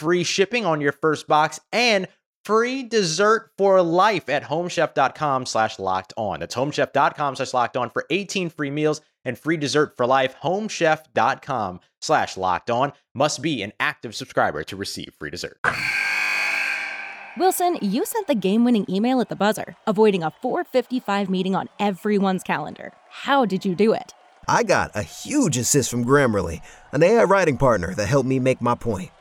free shipping on your first box and free dessert for life at homechef.com slash locked on. That's homechef.com slash locked on for 18 free meals and free dessert for life. Homechef.com slash locked on must be an active subscriber to receive free dessert. Wilson, you sent the game winning email at the buzzer, avoiding a 455 meeting on everyone's calendar. How did you do it? I got a huge assist from Grammarly, an AI writing partner that helped me make my point.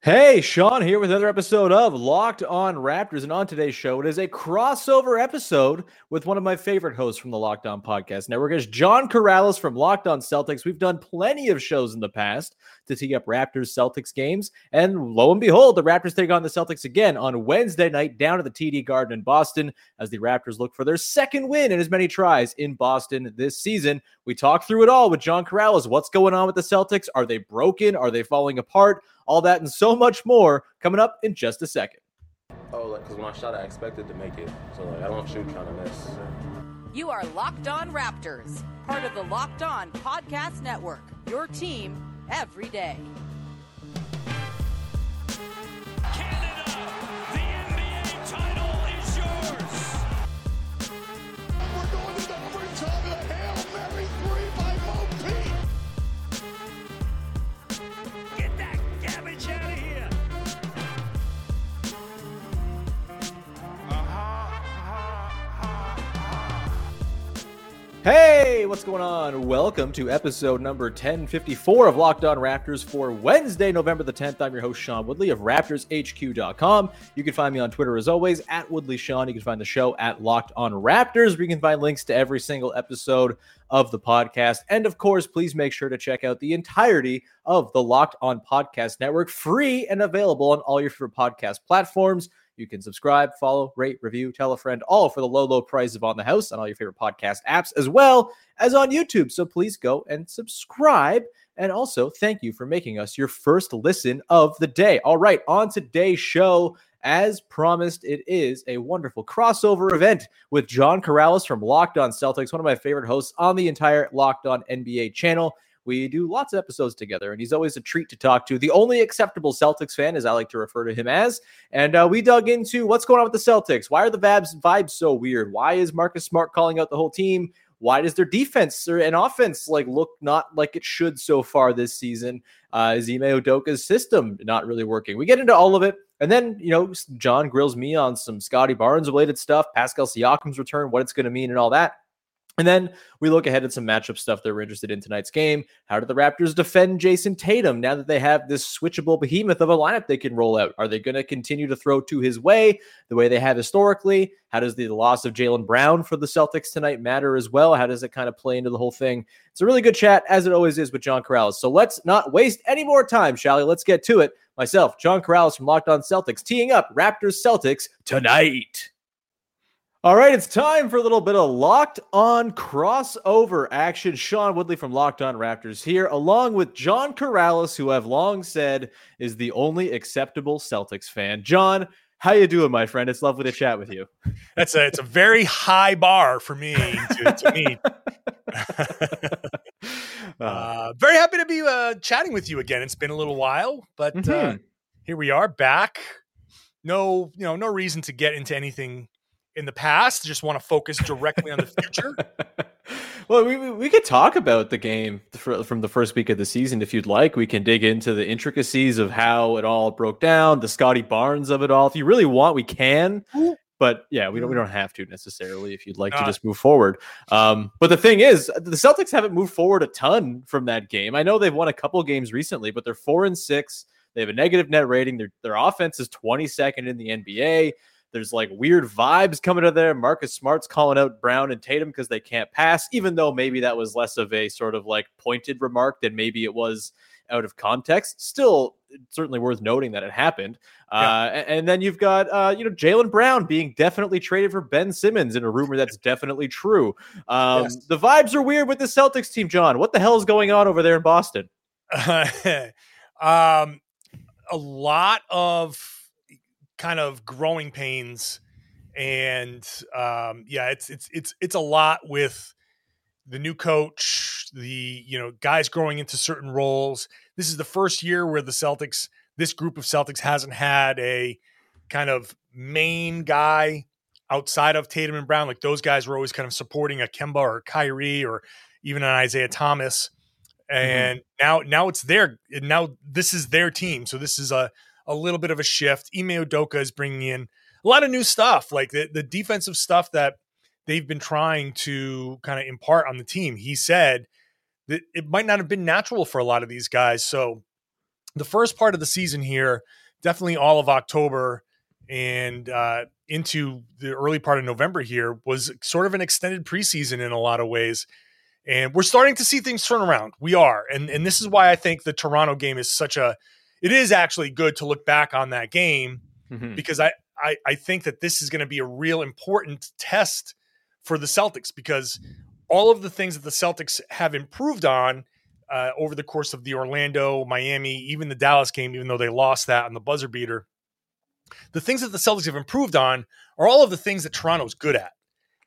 Hey, Sean here with another episode of Locked On Raptors. And on today's show, it is a crossover episode with one of my favorite hosts from the Locked On Podcast Network. It's John Karalis from Locked On Celtics. We've done plenty of shows in the past to tee up Raptors Celtics games. And lo and behold, the Raptors take on the Celtics again on Wednesday night down at the TD Garden in Boston as the Raptors look for their second win in as many tries in Boston this season. We talk through it all with John Karalis. What's going on with the Celtics? Are they broken? Are they falling apart? All that and so much more coming up in just a second. Oh, like, because when I shot, I expected to make it. So, like, I don't shoot trying to miss. You are Locked On Raptors, part of the Locked On Podcast Network, your team every day. What's going on? Welcome to episode number 1054 of Locked On Raptors for Wednesday, November the 10th. I'm your host, Sean Woodley of RaptorsHQ.com. You can find me on Twitter as always at Woodley Sean. You can find the show at Locked On Raptors, where you can find links to every single episode of the podcast. And of course, please make sure to check out the entirety of the Locked On Podcast Network, free and available on all your favorite podcast platforms. You can subscribe, follow, rate, review, tell a friend, all for the low, low price of On the House on all your favorite podcast apps, as well as on YouTube. So please go and subscribe. And also, thank you for making us your first listen of the day. All right, on today's show, as promised, it is a wonderful crossover event with John Karalis from Locked On Celtics, one of my favorite hosts on the entire Locked On NBA channel. We do lots of episodes together, and he's always a treat to talk to. The only acceptable Celtics fan, as I like to refer to him as. And uh, we dug into what's going on with the Celtics. Why are the vibes, vibes so weird? Why is Marcus Smart calling out the whole team? Why does their defense or an offense like look not like it should so far this season? Uh, is Ime Udoka's system not really working? We get into all of it. And then, you know, John grills me on some Scottie Barnes related stuff, Pascal Siakam's return, what it's going to mean, and all that. And then we look ahead at some matchup stuff that we're interested in tonight's game. How do the Raptors defend Jayson Tatum now that they have this switchable behemoth of a lineup they can roll out? Are they going to continue to throw to his way the way they have historically? How does the loss of Jaylen Brown for the Celtics tonight matter as well? How does it kind of play into the whole thing? It's a really good chat, as it always is with John Karalis. So let's not waste any more time, shall we? Let's get to it. Myself, John Karalis from Locked On Celtics, teeing up Raptors Celtics tonight. All right, it's time for a little bit of locked on crossover action. Sean Woodley from Locked On Raptors here, along with John Karalis, who I've long said is the only acceptable Celtics fan. John, how you doing, my friend? It's lovely to chat with you. That's a it's a very high bar for me to, to meet. uh, very happy to be uh, chatting with you again. It's been a little while, but uh, Mhm. here we are back. No, you know, no reason to get into anything in the past. Just want to focus directly on the future. well, we, we could talk about the game from the first week of the season if you'd like. We can dig into the intricacies of how it all broke down, the Scottie Barnes of it all. If you really want, we can. But yeah, we don't we don't have to necessarily if you'd like to Uh, just move forward. Um, but the thing is, the Celtics haven't moved forward a ton from that game. I know they've won a couple games recently, but they're four and six. They have a negative net rating. Their their offense is 22nd in the NBA. There's like weird vibes coming to there. Marcus Smart's calling out Brown and Tatum because they can't pass, even though maybe that was less of a sort of like pointed remark than maybe it was out of context. Still, certainly worth noting that it happened. Uh, and, then you've got uh, you know Jaylen Brown being definitely traded for Ben Simmons in a rumor that's definitely true. Um, Yes. The vibes are weird with the Celtics team, John. What the hell is going on over there in Boston? um, a lot of kind of growing pains, and um, yeah, it's it's it's it's a lot with the new coach, the you know guys growing into certain roles. This is the first year where the Celtics, this group of Celtics, hasn't had a kind of main guy outside of Tatum and Brown. Like those guys were always kind of supporting a Kemba or Kyrie or even an Isaiah Thomas and now now it's their now this is their team so this is a a little bit of a shift Ime Udoka is bringing in a lot of new stuff like the, the defensive stuff that they've been trying to kind of impart on the team he said that it might not have been natural for a lot of these guys so the first part of the season here definitely all of October and uh, into the early part of November here was sort of an extended preseason in a lot of ways and we're starting to see things turn around. We are, and and this is why I think the Toronto game is such a. It is actually good to look back on that game because I I, I think that this is going to be a real important test for the Celtics because all of the things that the Celtics have improved on uh, over the course of the Orlando, Miami, even the Dallas game, even though they lost that on the buzzer beater, the things that the Celtics have improved on are all of the things that Toronto's good at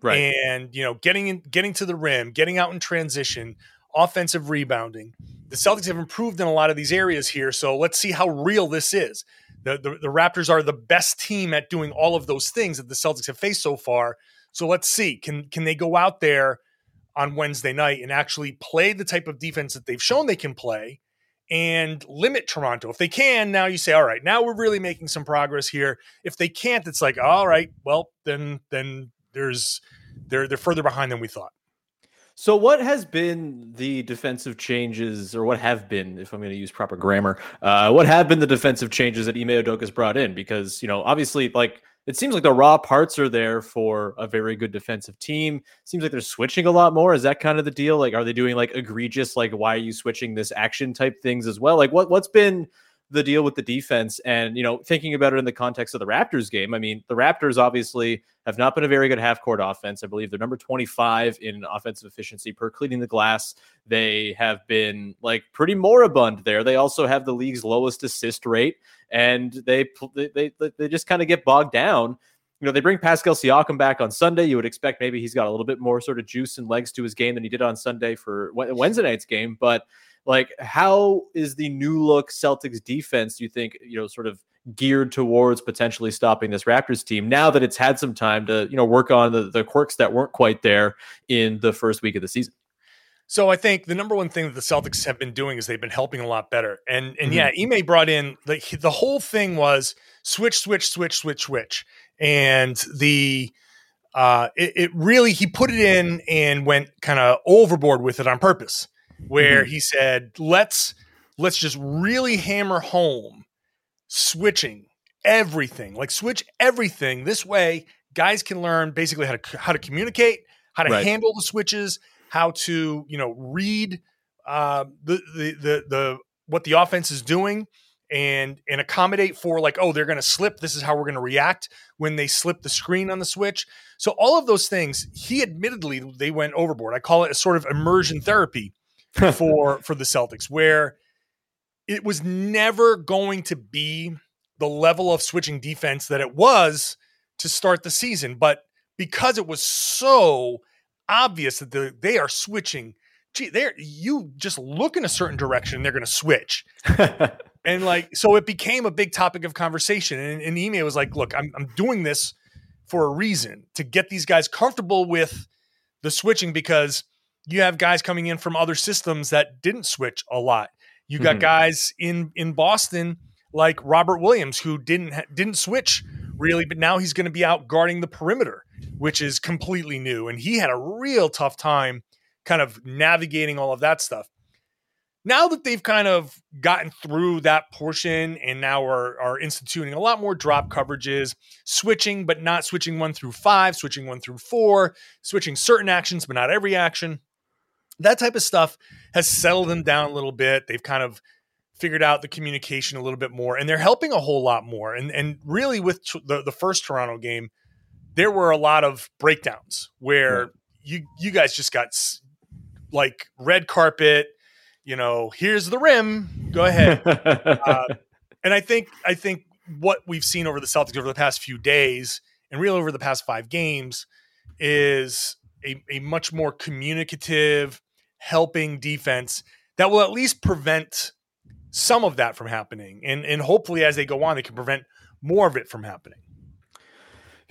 Right. and you know getting in, getting to the rim, getting out in transition, offensive rebounding. The Celtics have improved in a lot of these areas here, so let's see how real this is. The, the the Raptors are the best team at doing all of those things that the Celtics have faced so far. So let's see can can they go out there on Wednesday night and actually play the type of defense that they've shown they can play and limit Toronto. If they can, now you say, all right, now we're really making some progress here. If they can't, it's like, all right, well, then then there's they're they're further behind than we thought. So, what has been the defensive changes, or what have been, if I'm going to use proper grammar, uh, what have been the defensive changes that Ime Udoka's brought in? Because you know, obviously, like it seems like the raw parts are there for a very good defensive team. Seems like they're switching a lot more. Is that kind of the deal? Like, are they doing like egregious, like why are you switching this action type things as well? Like, what what's been the deal with the defense and you know thinking about it in the context of the raptors game i mean the raptors obviously have not been a very good half court offense i believe they're number 25 in offensive efficiency per cleaning the glass they have been like pretty moribund there they also have the league's lowest assist rate and they they they, they just kind of get bogged down you know, they bring Pascal Siakam back on Sunday. You would expect maybe he's got a little bit more sort of juice and legs to his game than he did on Sunday for Wednesday night's game. But like, how is the new look Celtics defense, do you think, you know, sort of geared towards potentially stopping this Raptors team now that it's had some time to, you know, work on the, the quirks that weren't quite there in the first week of the season? So I think the number one thing that the Celtics have been doing is they've been helping a lot better. And and yeah, Ime brought in the the whole thing was switch, switch, switch, switch, switch, and the uh, it, it really he put it in and went kind of overboard with it on purpose, where he said let's let's just really hammer home switching everything, like switch everything this way. Guys can learn basically how to how to communicate, how to Right. handle the switches, how to you know read uh, the, the the the what the offense is doing and and accommodate for like oh they're going to slip. This is how we're going to react when they slip the screen on the switch. So all of those things he admittedly they went overboard. I call it a sort of immersion therapy for for the celtics where it was never going to be the level of switching defense that it was to start the season. But because it was so obvious that the, they are switching gee they're you just look in a certain direction and they're going to switch. And like so it became a big topic of conversation. And, and Ime was like look I'm, I'm doing this for a reason to get these guys comfortable with the switching because you have guys coming in from other systems that didn't switch a lot. You got Mhm. guys in in Boston like Robert Williams who didn't ha- didn't switch really, but now he's going to be out guarding the perimeter, which is completely new, and he had a real tough time kind of navigating all of that stuff. Now that they've kind of gotten through that portion and now are, are instituting a lot more drop coverages, switching, but not switching one through five, switching one through four, switching certain actions, but not every action. That type of stuff has settled them down a little bit. They've kind of figured out the communication a little bit more, and they're helping a whole lot more. And and really, with t- the the first Toronto game, there were a lot of breakdowns where you you guys just got s- like red carpet. You know, here's the rim. Go ahead. uh, and I think I think what we've seen over the Celtics over the past few days, and really over the past five games, is a, a much more communicative, helping defense that will at least prevent some of that from happening. And and hopefully as they go on, they can prevent more of it from happening.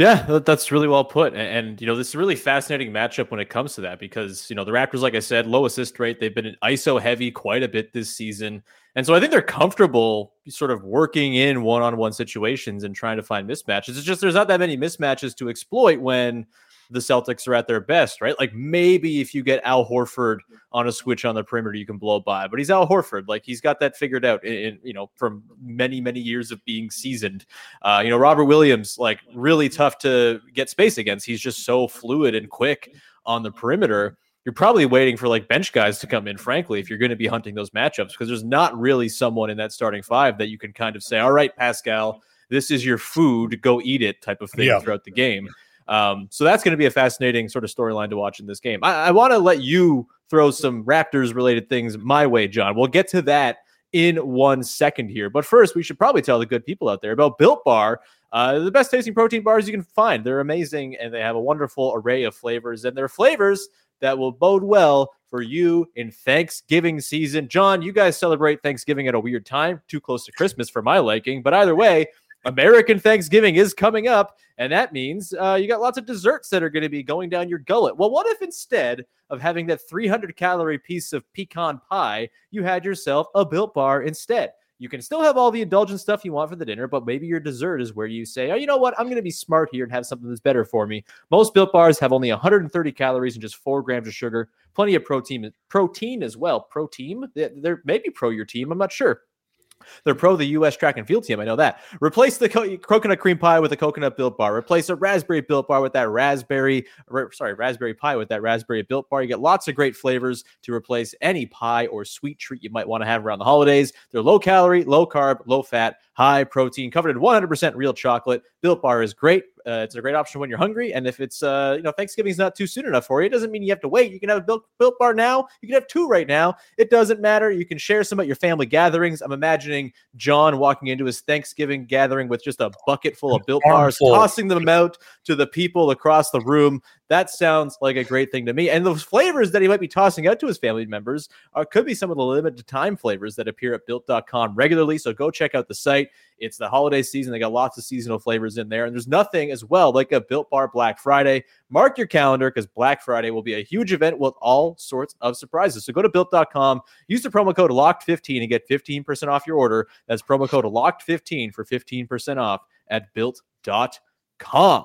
Yeah, that's really well put. And, you know, this is a really fascinating matchup when it comes to that because, you know, the Raptors, like I said, low assist rate. They've been ISO heavy quite a bit this season. And so I think they're comfortable sort of working in one on one situations and trying to find mismatches. It's just there's not that many mismatches to exploit when the Celtics are at their best, right? Like maybe if you get Al Horford on a switch on the perimeter, you can blow by. But he's Al Horford, like he's got that figured out. In, in, you know, from many many years of being seasoned. Uh, you know, Robert Williams, like really tough to get space against. He's just so fluid and quick on the perimeter. You're probably waiting for like bench guys to come in, frankly, if you're going to be hunting those matchups, because there's not really someone in that starting five that you can kind of say, all right, Pascal, this is your food, go eat it type of thing Yeah. throughout the game. Um, so that's going to be a fascinating sort of storyline to watch in this game. I, I want to let you throw some Raptors related things my way, John. We'll get to that in one second here. But first, we should probably tell the good people out there about Built Bar. Uh, the best tasting protein bars you can find. They're amazing and they have a wonderful array of flavors, and they're flavors that will bode well for you in Thanksgiving season. John, you guys celebrate Thanksgiving at a weird time, too close to Christmas for my liking. But either way, American Thanksgiving is coming up, and that means uh, you got lots of desserts that are going to be going down your gullet. Well, what if instead of having that 300 calorie piece of pecan pie, you had yourself a built bar instead? You can still have all the indulgent stuff you want for the dinner, but maybe your dessert is where you say, oh, you know what? I'm going to be smart here and have something that's better for me. Most built bars have only 130 calories and just four grams of sugar, plenty of protein, protein as well. Protein, they're, maybe pro your team. I'm not sure. They're pro the U.S. track and field team. I know that. Replace the co- coconut cream pie with a coconut built bar. Replace a raspberry built bar with that raspberry, ra- sorry, raspberry pie with that raspberry built bar. You get lots of great flavors to replace any pie or sweet treat you might want to have around the holidays. They're low calorie, low carb, low fat, high protein, covered in 100% real chocolate. Built bar is great. Uh, it's a great option when you're hungry. And if it's, uh, you know, Thanksgiving's not too soon enough for you, it doesn't mean you have to wait. You can have a built, built bar now. You can have two right now. It doesn't matter. You can share some at your family gatherings. I'm imagining John walking into his Thanksgiving gathering with just a bucket full of built bars, tossing them out to the people across the room. That sounds like a great thing to me. And those flavors that he might be tossing out to his family members are, could be some of the limited time flavors that appear at built.com regularly. So go check out the site. It's the holiday season. They got lots of seasonal flavors in there. And there's nothing as well like a Built Bar Black Friday. Mark your calendar because Black Friday will be a huge event with all sorts of surprises. So go to built.com, use the promo code LOCKED15 and get 15% off your order. That's promo code LOCKED15 for 15% off at built.com.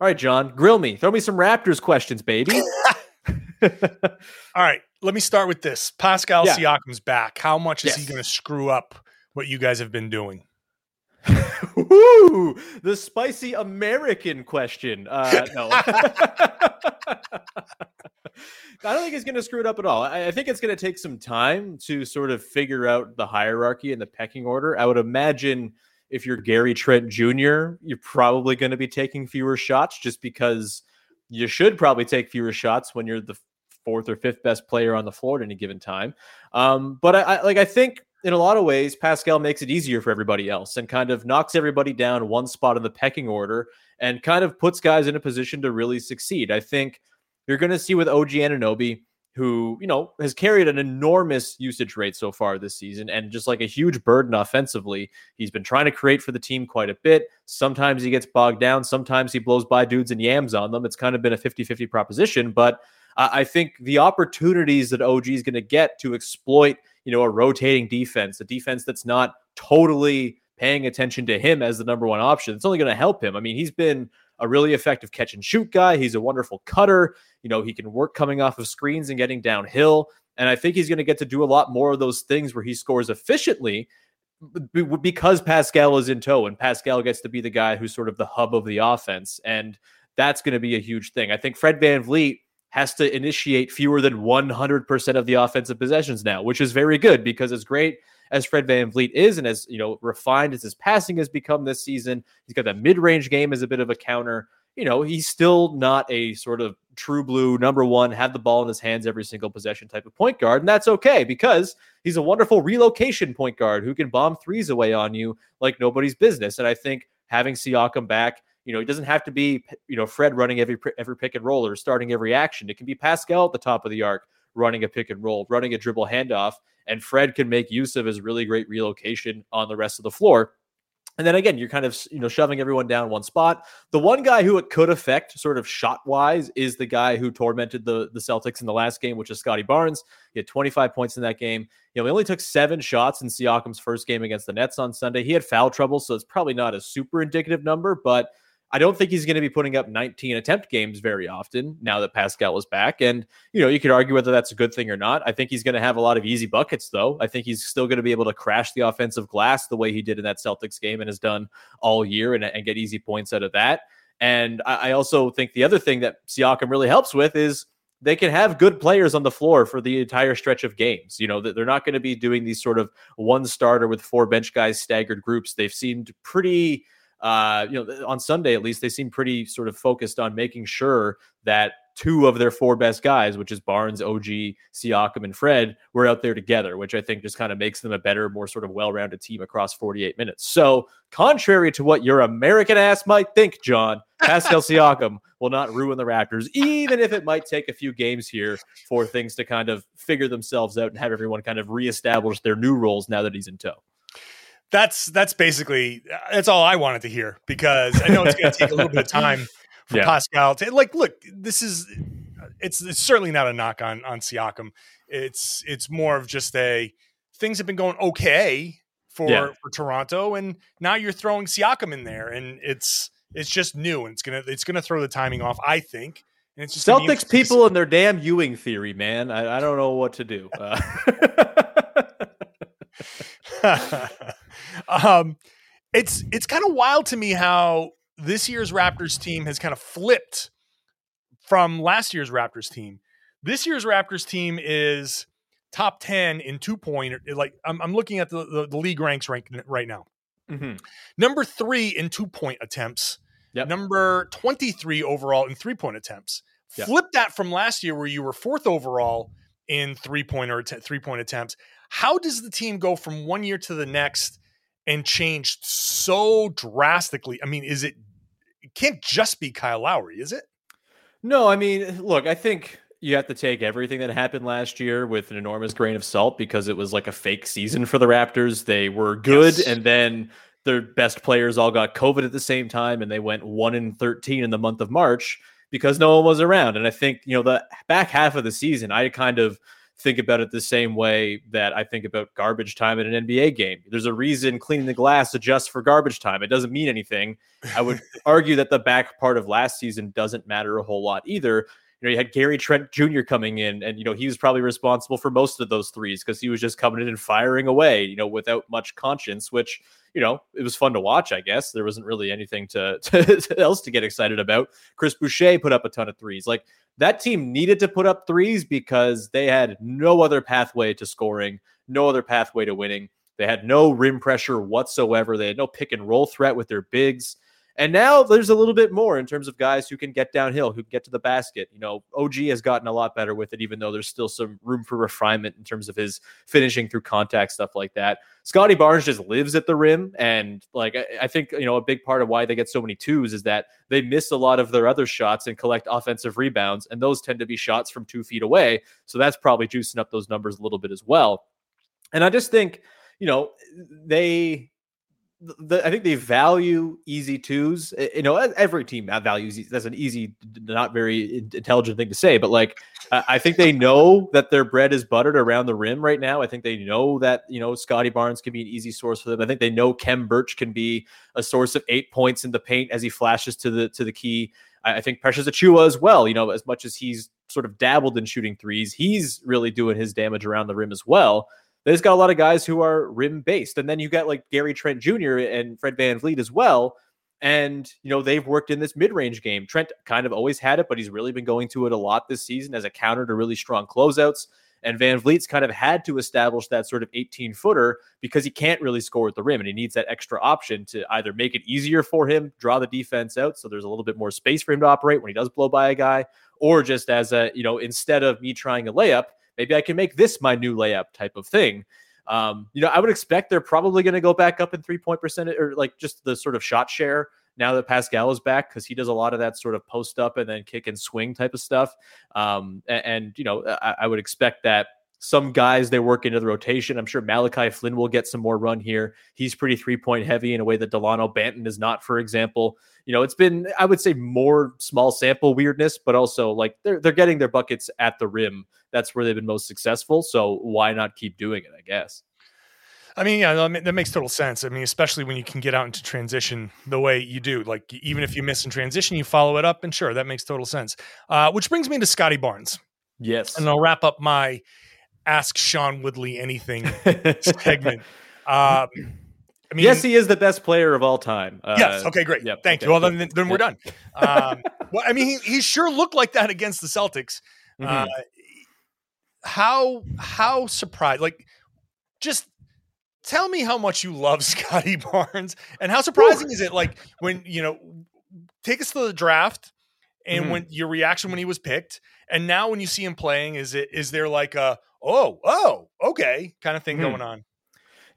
All right, John, grill me. Throw me some Raptors questions, baby. All right, let me start with this. Pascal Yeah. Siakam's back. How much is he going to screw up what you guys have been doing? Ooh, the spicy American question. Uh, no. I don't think he's going to screw it up at all. I, I think it's going to take some time to sort of figure out the hierarchy and the pecking order. I would imagine if you're Gary Trent Jr., you're probably going to be taking fewer shots just because you should probably take fewer shots when you're the fourth or fifth best player on the floor at any given time. Um, but I, I like I think in a lot of ways, Pascal makes it easier for everybody else and kind of knocks everybody down one spot in the pecking order and kind of puts guys in a position to really succeed. I think you're going to see with OG Anunoby, who, you know, has carried an enormous usage rate so far this season and just like a huge burden offensively. He's been trying to create for the team quite a bit. Sometimes he gets bogged down, sometimes he blows by dudes and yams on them. It's kind of been a 50 50 proposition, but I think the opportunities that OG is going to get to exploit, you know, a rotating defense, a defense that's not totally paying attention to him as the number one option, it's only going to help him. I mean, he's been a really effective catch and shoot guy. He's a wonderful cutter. You know, he can work coming off of screens and getting downhill. And I think he's going to get to do a lot more of those things where he scores efficiently because Pascal is in tow and Pascal gets to be the guy who's sort of the hub of the offense. And that's going to be a huge thing. I think Fred VanVleet has to initiate fewer than 100% of the offensive possessions now, which is very good because it's great as Fred VanVleet is and as, you know, refined as his passing has become this season, he's got that mid-range game as a bit of a counter. You know, he's still not a sort of true blue number one, have the ball in his hands every single possession type of point guard. And that's okay because he's a wonderful relocation point guard who can bomb threes away on you like nobody's business. And I think having Siakam back you know, he doesn't have to be, you know, Fred running every every pick and roll or starting every action. It can be Pascal at the top of the arc running a pick and roll, running a dribble handoff, and Fred can make use of his really great relocation on the rest of the floor. And then again, you're kind of you know shoving everyone down one spot. The one guy who it could affect, sort of shot wise, is the guy who tormented the the Celtics in the last game, which is Scottie Barnes. He had 25 points in that game. You know, he only took seven shots in Siakam's first game against the Nets on Sunday. He had foul trouble, so it's probably not a super indicative number, but I don't think he's going to be putting up 19 attempt games very often now that Pascal is back. And, you know, you could argue whether that's a good thing or not. I think he's going to have a lot of easy buckets, though. I think he's still going to be able to crash the offensive glass the way he did in that Celtics game and has done all year and, and get easy points out of that. And I, I also think the other thing that Siakam really helps with is they can have good players on the floor for the entire stretch of games. You know, they're not going to be doing these sort of one starter with four bench guys staggered groups. They've seemed pretty uh, you know, on Sunday at least, they seem pretty sort of focused on making sure that two of their four best guys, which is Barnes, OG, Siakam, and Fred, were out there together, which I think just kind of makes them a better, more sort of well-rounded team across 48 minutes. So, contrary to what your American ass might think, John, Pascal Siakam will not ruin the Raptors, even if it might take a few games here for things to kind of figure themselves out and have everyone kind of reestablish their new roles now that he's in tow that's that's basically that's all I wanted to hear because I know it's going to take a little bit of time for yeah. Pascal to like look. This is it's it's certainly not a knock on on Siakam. It's it's more of just a things have been going okay for yeah. for Toronto, and now you're throwing Siakam in there, and it's it's just new, and it's gonna it's gonna throw the timing off. I think. And it's just Celtics people and their damn Ewing theory, man. I, I don't know what to do. Uh. um, it's it's kind of wild to me how this year's Raptors team has kind of flipped from last year's Raptors team. This year's Raptors team is top 10 in two point. Like I'm, I'm looking at the, the, the, league ranks rank right now. Mm-hmm. Number three in two point attempts. Yep. Number 23 overall in three point attempts. Yep. Flip that from last year where you were fourth overall in three point or three point attempts. How does the team go from one year to the next and changed so drastically? I mean, is it, it can't just be Kyle Lowry, is it? No, I mean, look, I think you have to take everything that happened last year with an enormous grain of salt because it was like a fake season for the Raptors. They were good, yes. and then their best players all got COVID at the same time, and they went one in thirteen in the month of March because no one was around. And I think you know the back half of the season, I kind of think about it the same way that I think about garbage time in an NBA game. There's a reason cleaning the glass adjusts for garbage time. It doesn't mean anything. I would argue that the back part of last season doesn't matter a whole lot either. You know, you had Gary Trent Jr. coming in, and you know he was probably responsible for most of those threes because he was just coming in and firing away, you know, without much conscience. Which you know it was fun to watch. I guess there wasn't really anything to, to else to get excited about. Chris Boucher put up a ton of threes. Like that team needed to put up threes because they had no other pathway to scoring, no other pathway to winning. They had no rim pressure whatsoever. They had no pick and roll threat with their bigs. And now there's a little bit more in terms of guys who can get downhill, who can get to the basket. You know, OG has gotten a lot better with it, even though there's still some room for refinement in terms of his finishing through contact, stuff like that. Scottie Barnes just lives at the rim. And like, I, I think, you know, a big part of why they get so many twos is that they miss a lot of their other shots and collect offensive rebounds. And those tend to be shots from two feet away. So that's probably juicing up those numbers a little bit as well. And I just think, you know, they the, I think they value easy twos. Eh, you know, every team values that's an easy, not very intelligent thing to say, but like I think they know that their bread is buttered around the rim right now. I think they know that you know Scottie Barnes can be an easy source for them. I think they know Khem Birch can be a source of eight points in the paint as he flashes to the to the key. I think Precious Achiuwa as well. You know, as much as he's sort of dabbled in shooting threes, he's really doing his damage around the rim as well they just got a lot of guys who are rim based. And then you got like Gary Trent Jr. and Fred Van VanVleet as well. And, you know, they've worked in this mid range game. Trent kind of always had it, but he's really been going to it a lot this season as a counter to really strong closeouts. And Van VanVleet's kind of had to establish that sort of 18 footer because he can't really score at the rim and he needs that extra option to either make it easier for him, draw the defense out so there's a little bit more space for him to operate when he does blow by a guy, or just as a, you know, instead of me trying a layup, maybe I can make this my new layup type of thing. Um, you know, I would expect they're probably going to go back up in three percent or like just the sort of shot share now that Pascal is back because he does a lot of that sort of post up and then kick and swing type of stuff. Um, and, and, you know, I, I, would expect that some guys they work into the rotation. I'm sure Malachi Flynn will get some more run here. He's pretty three point heavy in a way that Dalano Banton is not, for example. You know, it's been I would say more small sample weirdness, but also like they're they're getting their buckets at the rim. That's where they've been most successful. So why not keep doing it? I guess. I mean, yeah, that makes total sense. I mean, especially when you can get out into transition the way you do. Like, even if you miss in transition, you follow it up, and sure, that makes total sense. Uh, which brings me to Scottie Barnes. Yes, and I'll wrap up my ask Sean Woodley anything segment. Um, I mean, yes, he is the best player of all time. Uh, yes. Okay. Great. Yep, Thank okay. you. Well, then, then we're done. Um, well, I mean, he, he sure looked like that against the Celtics. Mm-hmm. Uh, how how surprised? Like, just tell me how much you love Scottie Barnes, and how surprising Ooh. is it? Like when you know, take us to the draft, and mm-hmm. when your reaction when he was picked, and now when you see him playing, is it is there like a oh, oh, okay, kind of thing mm-hmm. going on.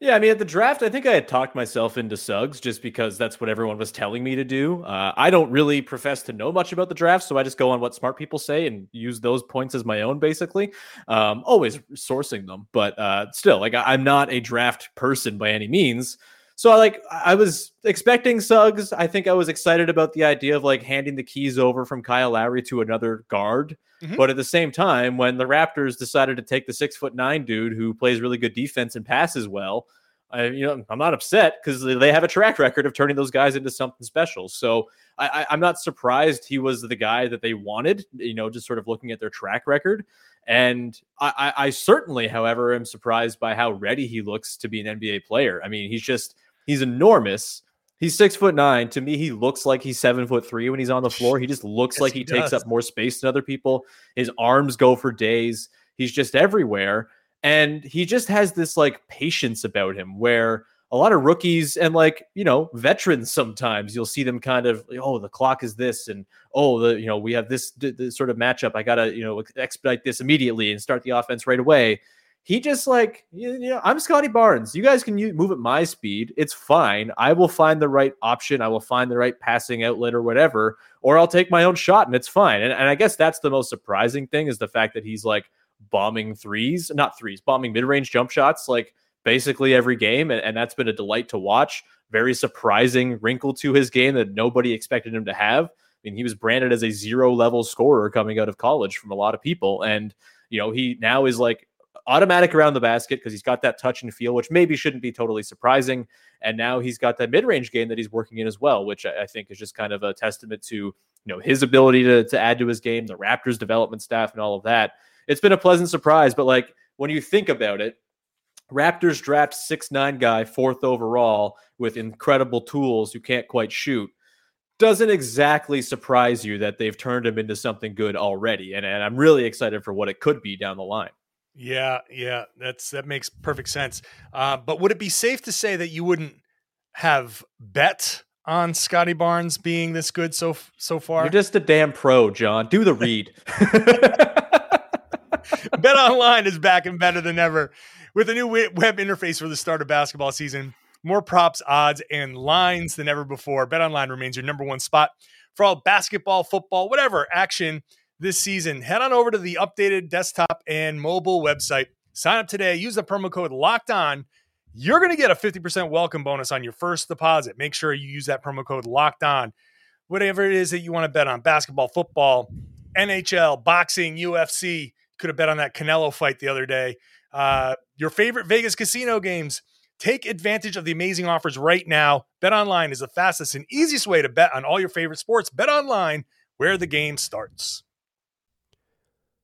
Yeah, I mean, at the draft, I think I had talked myself into Suggs just because that's what everyone was telling me to do. Uh, I don't really profess to know much about the draft, so I just go on what smart people say and use those points as my own, basically. Um, always sourcing them, but uh, still, like I, I'm not a draft person by any means. So I like I was expecting Suggs. I think I was excited about the idea of like handing the keys over from Kyle Lowry to another guard. Mm-hmm. But at the same time, when the Raptors decided to take the six foot nine dude who plays really good defense and passes well, I, you know, I'm not upset because they have a track record of turning those guys into something special. So I, am not surprised he was the guy that they wanted. You know, just sort of looking at their track record. And I, I, I certainly, however, am surprised by how ready he looks to be an NBA player. I mean, he's just He's enormous. He's six foot nine. To me, he looks like he's seven foot three when he's on the floor. He just looks yes, like he, he takes up more space than other people. His arms go for days. He's just everywhere. And he just has this like patience about him where a lot of rookies and like, you know, veterans sometimes you'll see them kind of, oh, the clock is this. And oh, the, you know, we have this, this sort of matchup. I got to, you know, expedite this immediately and start the offense right away he just like you know i'm scottie barnes. You guys can move at my speed. It's fine. I will find the right option. I will find the right passing outlet or whatever or i'll take my own shot and it's fine. And, and i guess that's the most surprising thing is the fact that he's like bombing threes not threes bombing mid-range jump shots like basically every game and, and that's been a delight to watch. Very surprising wrinkle to his game that nobody expected him to have. I mean, he was branded as a zero level scorer coming out of college from a lot of people. And, you know, he now is like automatic around the basket because he's got that touch and feel, which maybe shouldn't be totally surprising. And now he's got that mid range game that he's working in as well, which I, think is just kind of a testament to you know his ability to to add to his game, the Raptors development staff, and all of that. It's been a pleasant surprise, but like when you think about it. Raptors draft six nine guy fourth overall with incredible tools who can't quite shoot doesn't exactly surprise you that they've turned him into something good already. And, and I'm really excited for what it could be down the line. Yeah, yeah, that's that makes perfect sense. Uh, but would it be safe to say that you wouldn't have bet on Scottie Barnes being this good so so far? You're just a damn pro, John. Do the read. Bet Online is back and better than ever with a new web interface for the start of basketball season. More props, odds, and lines than ever before. Bet Online remains your number one spot for all basketball, football, whatever action this season. Head on over to the updated desktop and mobile website. Sign up today. Use the promo code Locked On. You're going to get a 50% welcome bonus on your first deposit. Make sure you use that promo code Locked On. Whatever it is that you want to bet on basketball, football, NHL, boxing, UFC. Could have bet on that Canelo fight the other day. Uh, your favorite Vegas casino games. Take advantage of the amazing offers right now. Bet online is the fastest and easiest way to bet on all your favorite sports. Bet online, where the game starts.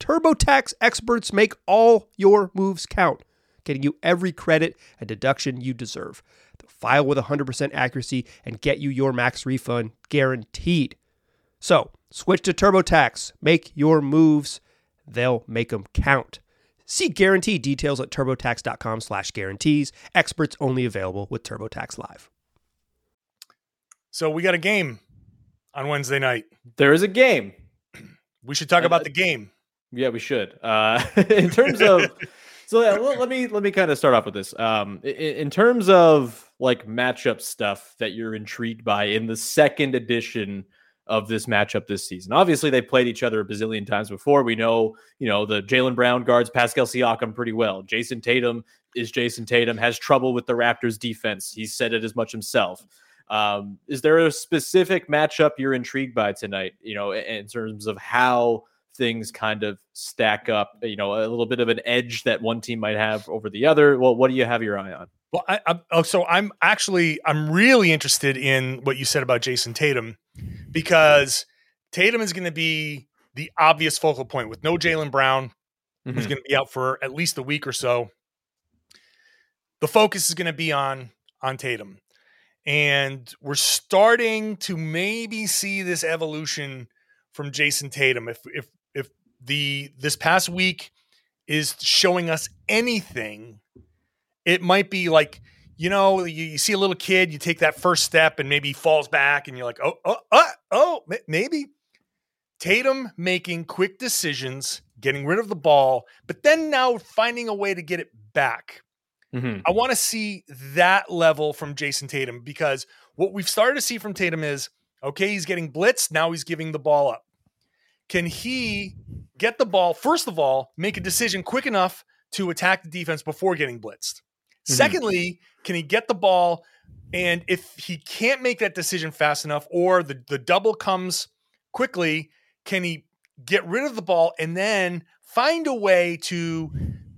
TurboTax experts make all your moves count, getting you every credit and deduction you deserve. They'll file with 100% accuracy and get you your max refund guaranteed. So, switch to TurboTax. Make your moves. They'll make them count. See guarantee details at turbotax.com slash guarantees. Experts only available with TurboTax Live. So we got a game on Wednesday night. There is a game. We should talk uh, about the game. Yeah, we should. Uh, in terms of, so yeah, let, let me let me kind of start off with this. Um, in, in terms of like matchup stuff that you're intrigued by in the second edition of this matchup this season. Obviously, they played each other a bazillion times before. We know, you know, the Jaylen Brown guards Pascal Siakam pretty well. Jayson Tatum is Jayson Tatum, has trouble with the Raptors defense. He said it as much himself. Um, is there a specific matchup you're intrigued by tonight, you know, in, in terms of how things kind of stack up, you know, a little bit of an edge that one team might have over the other? Well, what do you have your eye on? Well, I, I, oh, so I'm actually I'm really interested in what you said about Jayson Tatum because Tatum is going to be the obvious focal point with no Jaylen Brown, who's Mhm. going to be out for at least a week or so. The focus is going to be on on Tatum, and we're starting to maybe see this evolution from Jayson Tatum. If if the this past week is showing us anything, it might be like you know you, you see a little kid, you take that first step, and maybe he falls back, and you're like, oh, oh, oh, oh, ma- maybe. Tatum making quick decisions, getting rid of the ball, but then now finding a way to get it back. Mhm. I want to see that level from Jayson Tatum because what we've started to see from Tatum is okay, he's getting blitzed. Now he's giving the ball up. Can he get the ball, first of all, make a decision quick enough to attack the defense before getting blitzed? Secondly, can he get the ball? And if he can't make that decision fast enough or the, the double comes quickly, can he get rid of the ball and then find a way to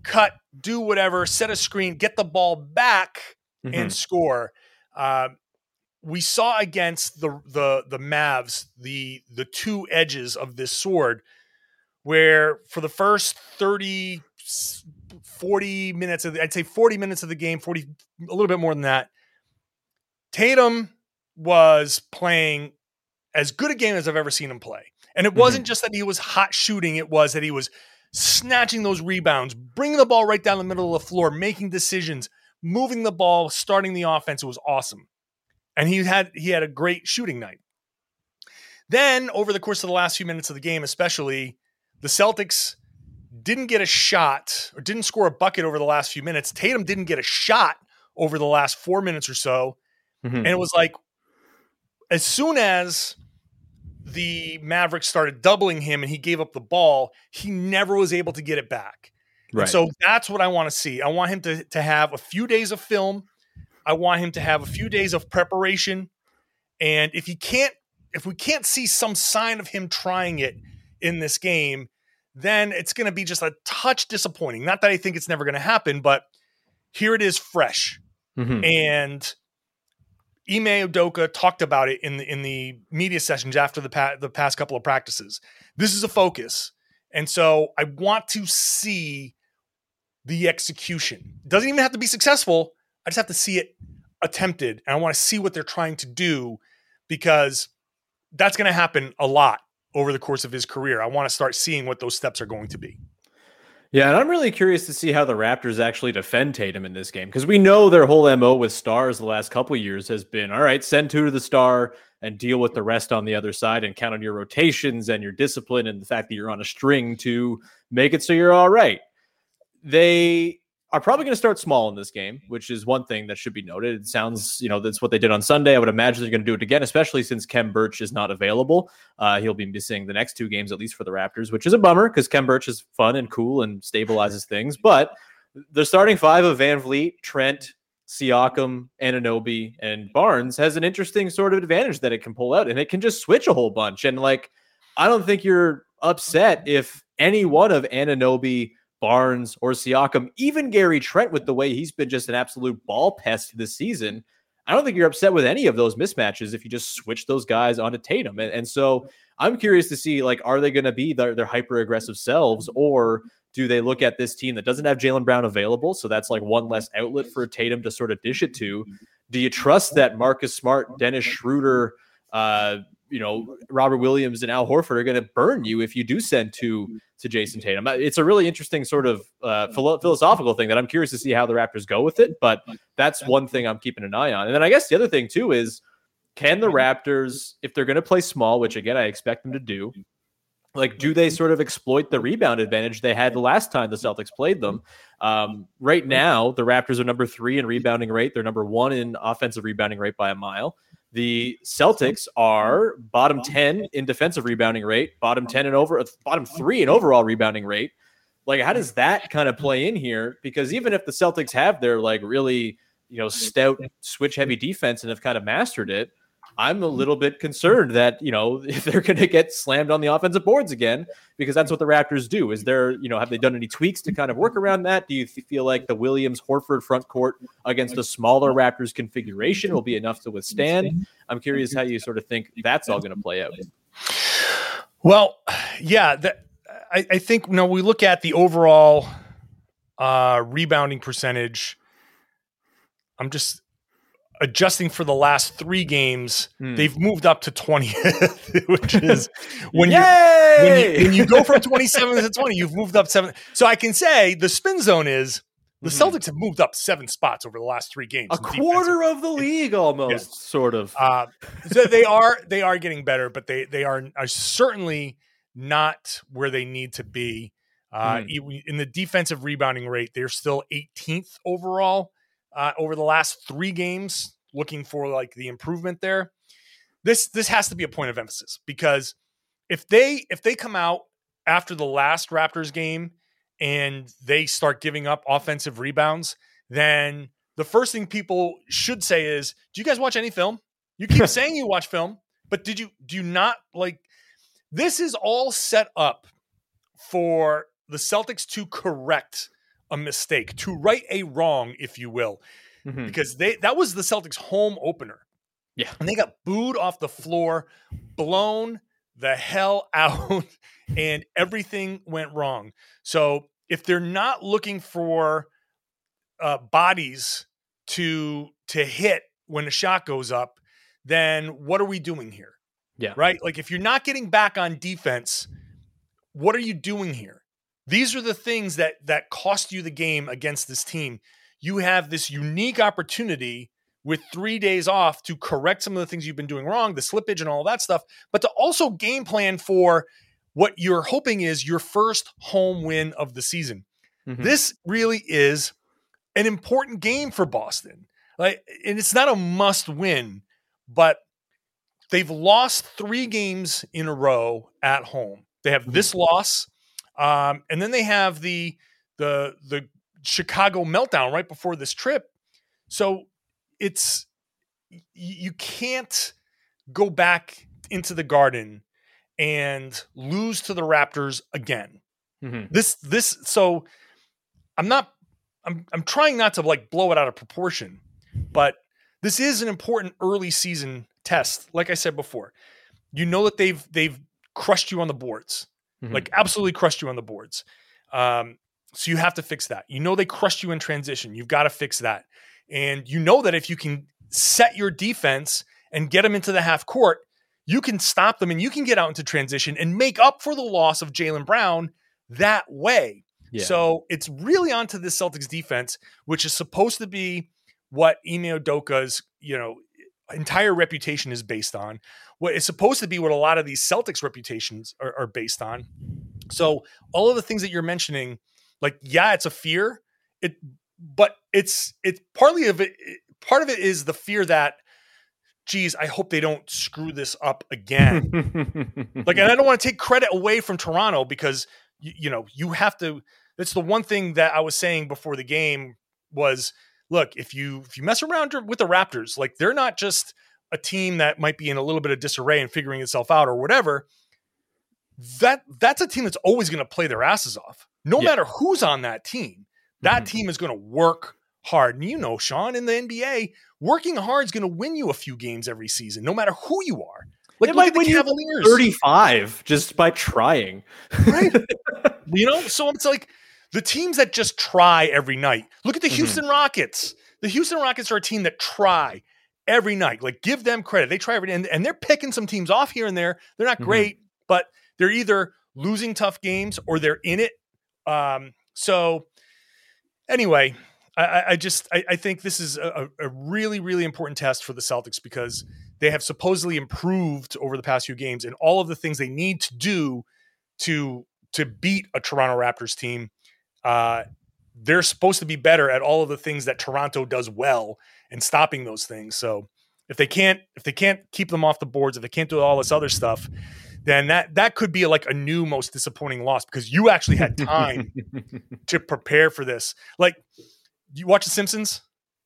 cut, do whatever, set a screen, get the ball back and Mhm. score? Uh, we saw against the the the Mavs the the two edges of this sword where for the first 30 40 minutes of the, I'd say 40 minutes of the game 40 a little bit more than that Tatum was playing as good a game as I've ever seen him play. And it mm-hmm. wasn't just that he was hot shooting it was that he was snatching those rebounds bringing the ball right down the middle of the floor making decisions moving the ball starting the offense. It was awesome and he had he had a great shooting night. Then over the course of the last few minutes of the game, especially, the Celtics didn't get a shot or didn't score a bucket over the last few minutes. Tatum didn't get a shot over the last four minutes or so, Mhm. and it was like as soon as the Mavericks started doubling him and he gave up the ball, he never was able to get it back. And so that's what I want to see. I want him to, to have a few days of film. I want him to have a few days of preparation. And if he can't, if we can't see some sign of him trying it in this game, then it's going to be just a touch disappointing. Not that I think it's never going to happen, but here it is fresh. Mhm. And Ime Udoka talked about it in the in the media sessions after the pa- the past couple of practices. This is a focus, and so I want to see the execution. Doesn't even have to be successful. I just have to see it attempted, and I want to see what they're trying to do because that's going to happen a lot over the course of his career. I want to start seeing what those steps are going to be. Yeah, and I'm really curious to see how the Raptors actually defend Tatum in this game because we know their whole MO with stars the last couple years has been all right, send two to the star and deal with the rest on the other side and count on your rotations and your discipline and the fact that you're on a string to make it so you're all right. They are probably going to start small in this game, which is one thing that should be noted. It sounds, you know, that's what they did on Sunday. I would imagine they're going to do it again, especially since Khem Birch is not available. Uh, he'll be missing the next two games, at least for the Raptors, which is a bummer because Khem Birch is fun and cool and stabilizes things. But the starting five of VanVleet, Trent, Siakam, Anunoby, and Barnes has an interesting sort of advantage that it can pull out and it can just switch a whole bunch. And like, I don't think you're upset if any one of Anunoby, Barnes, or Siakam, even Gary Trent, with the way he's been just an absolute ball pest this season. I don't think you're upset with any of those mismatches if you just switch those guys onto Tatum. And, and so I'm curious to see like, are they going to be their, their hyper aggressive selves, or do they look at this team that doesn't have Jaylen Brown available? So that's like one less outlet for Tatum to sort of dish it to. Do you trust that Marcus Smart, Dennis Schroeder, uh, you know, Robert Williams and Al Horford are going to burn you if you do send two to Jayson Tatum. Uh, It's a really interesting sort of uh, philo- philosophical thing that I'm curious to see how the Raptors go with it. But that's one thing I'm keeping an eye on. And then I guess the other thing too is can the Raptors, if they're going to play small, which again I expect them to do, like do they sort of exploit the rebound advantage they had the last time the Celtics played them? Um, right now, the Raptors are number three in rebounding rate. They're number one in offensive rebounding rate by a mile. The Celtics are bottom 10 in defensive rebounding rate, bottom 10 and over, bottom three in overall rebounding rate. Like, how does that kind of play in here? Because even if the Celtics have their like really, you know, stout switch heavy defense and have kind of mastered it, I'm a little bit concerned that, you know, if they're going to get slammed on the offensive boards again, because that's what the Raptors do. Is there, you know, have they done any tweaks to kind of work around that? Do you th- feel like the Williams Horford front court against a smaller Raptors configuration will be enough to withstand? I'm curious how you sort of think that's all going to play out. Well, yeah, that, I, I think you know we look at the overall uh, rebounding percentage. I'm just adjusting for the last three games. Hmm. They've moved up to 20th, which is when you, when you when you go from 27 to 20, you've moved up seven. So I can say the spin zone is the Celtics have moved up seven spots over the last three games. A quarter of the league almost, sort of. uh, so they are they are getting better, but they they are are certainly not where they need to be. Uh, e- in the defensive rebounding rate, they're still 18th overall uh, over the last three games. Looking for like the improvement there. This this has to be a point of emphasis because if they if they come out after the last Raptors game and they start giving up offensive rebounds, then the first thing people should say is, "Do you guys watch any film? You keep saying you watch film, but did you do you not like this is all set up for the Celtics to correct a mistake, to right a wrong, if you will, Mhm. because they that was the Celtics home opener. Yeah. And they got booed off the floor, blown the hell out, and everything went wrong. So if they're not looking for uh, bodies to to hit when a shot goes up, then what are we doing here? Yeah. Right? Like if you're not getting back on defense, what are you doing here? These are the things that that cost you the game against this team. You have this unique opportunity with 3 days off to correct some of the things you've been doing wrong, the slippage and all that stuff, but to also game plan for what you're hoping is your first home win of the season. Mhm. This really is an important game for Boston. Like, and it's not a must win, but they've lost three games in a row at home. They have this loss, um, and then they have the the the Chicago meltdown right before this trip. So it's you can't go back into the Garden and lose to the Raptors again. Mhm. This this so I'm not I'm I'm trying not to like blow it out of proportion, but this is an important early season test. Like I said before, you know that they've they've crushed you on the boards, Mhm. like absolutely crushed you on the boards. Um, so you have to fix that. You know they crushed you in transition. You've got to fix that, and you know that if you can set your defense and get them into the half court, you can stop them and you can get out into transition and make up for the loss of Jaylen Brown that way. Yeah. So it's really onto the Celtics defense, which is supposed to be what Ime Udoka's, you know, entire reputation is based on. What is supposed to be what a lot of these Celtics reputations are, are based on. So all of the things that you're mentioning, like yeah, it's a fear. It, but it's it's partly of it. Part of it is the fear that, geez, I hope they don't screw this up again. like, and I don't want to take credit away from Toronto because you, you know you have to. That's the one thing that I was saying before the game was, look, if you if you mess around with the Raptors, like they're not just a team that might be in a little bit of disarray and figuring itself out or whatever. That that's a team that's always going to play their asses off, no Yeah. matter who's on that team. That mm-hmm. team is going to work hard, and you know, Sean, in the NBA, working hard is going to win you a few games every season, no matter who you are. Like it look might at the win you Cavaliers. 35 just by trying. right? you know, so it's like the teams that just try every night. Look at the Mhm. Houston Rockets. The Houston Rockets are a team that try every night. Like, give them credit. They try every and, and they're picking some teams off here and there. They're not Mhm. great, but they're either losing tough games or they're in it. Um, so anyway, I- I, I just I, I think this is a, a really really important test for the Celtics because they have supposedly improved over the past few games and all of the things they need to do to to beat a Toronto Raptors team. Uh, they're supposed to be better at all of the things that Toronto does well and stopping those things. So if they can't if they can't keep them off the boards, if they can't do all this other stuff, then that that could be like a new most disappointing loss because you actually had time to prepare for this. Like you watch The Simpsons?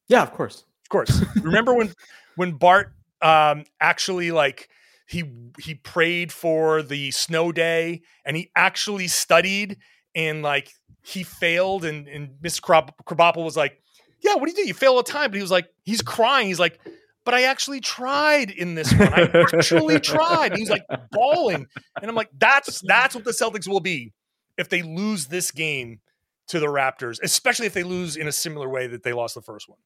Yeah, of course. Of course. Remember when when Bart um actually like he he prayed for the snow day and he actually studied and like he failed and and Mr. Krab- Krabappel was like, "Yeah, what do you do? You fail all the time." But he was like, he's crying. He's like, "But I actually tried in this one. I actually tried." He's like bawling, and I'm like, "That's that's what the Celtics will be if they lose this game to the Raptors, especially if they lose in a similar way that they lost the first one."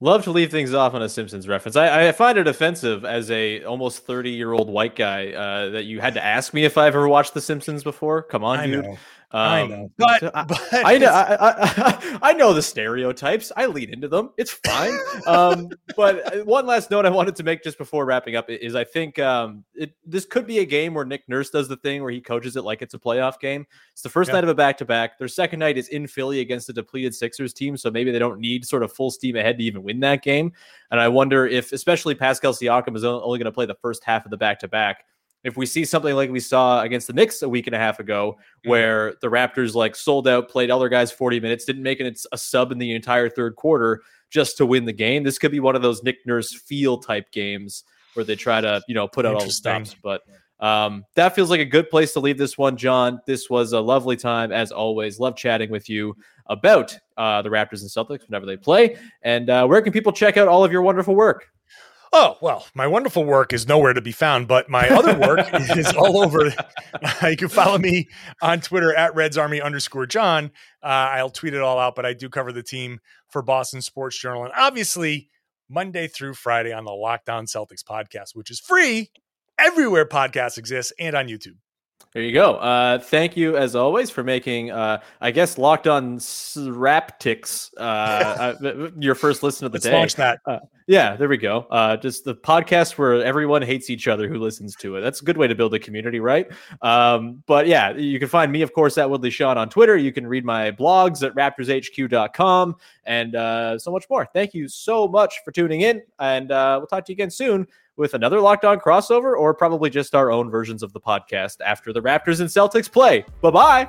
Love to leave things off on a Simpsons reference. I, I find it offensive as a almost 30 year old white guy uh, that you had to ask me if I've ever watched The Simpsons before. Come on, I dude. know. I Um, know. But, so I, but I know I, I, I know the stereotypes. I lead into them. It's fine. um, but uh, one last note I wanted to make just before wrapping up is I think um, it, this could be a game where Nick Nurse does the thing where he coaches it like it's a playoff game. It's the first Yeah. night of a back to back. Their second night is in Philly against a depleted Sixers team, so maybe they don't need sort of full steam ahead to even win that game. And I wonder if, especially Pascal Siakam is only going to play the first half of the back to back. If we see something like we saw against the Knicks a week and a half ago, where the Raptors like sold out, played other guys 40 minutes, didn't make it a sub in the entire third quarter just to win the game, this could be one of those Nick Nurse feel type games where they try to, you know, put out all the stops. But um, that feels like a good place to leave this one, John. This was a lovely time as always. Love chatting with you about uh, the Raptors and Celtics whenever they play. And uh, where can people check out all of your wonderful work? Oh, well, my wonderful work is nowhere to be found, but my other work is all over. you can follow me on Twitter at Reds Army underscore John. Uh, I'll tweet it all out, but I do cover the team for Boston Sports Journal. And obviously, Monday through Friday on the Locked On Celtics podcast, which is free everywhere podcasts exist and on YouTube. There you go. Uh, thank you, as always, for making, uh, I guess, Locked On Raptics uh, uh, your first listen of the Let's day. launch that. Uh, yeah, there we go. Uh, just the podcast where everyone hates each other who listens to it. That's a good way to build a community, right? Um, but yeah, you can find me, of course, at Woodley Sean on Twitter. You can read my blogs at raptorshq.com and uh, so much more. Thank you so much for tuning in, and uh, we'll talk to you again soon with another Locked On crossover or probably just our own versions of the podcast after the Raptors and Celtics play. Bye bye.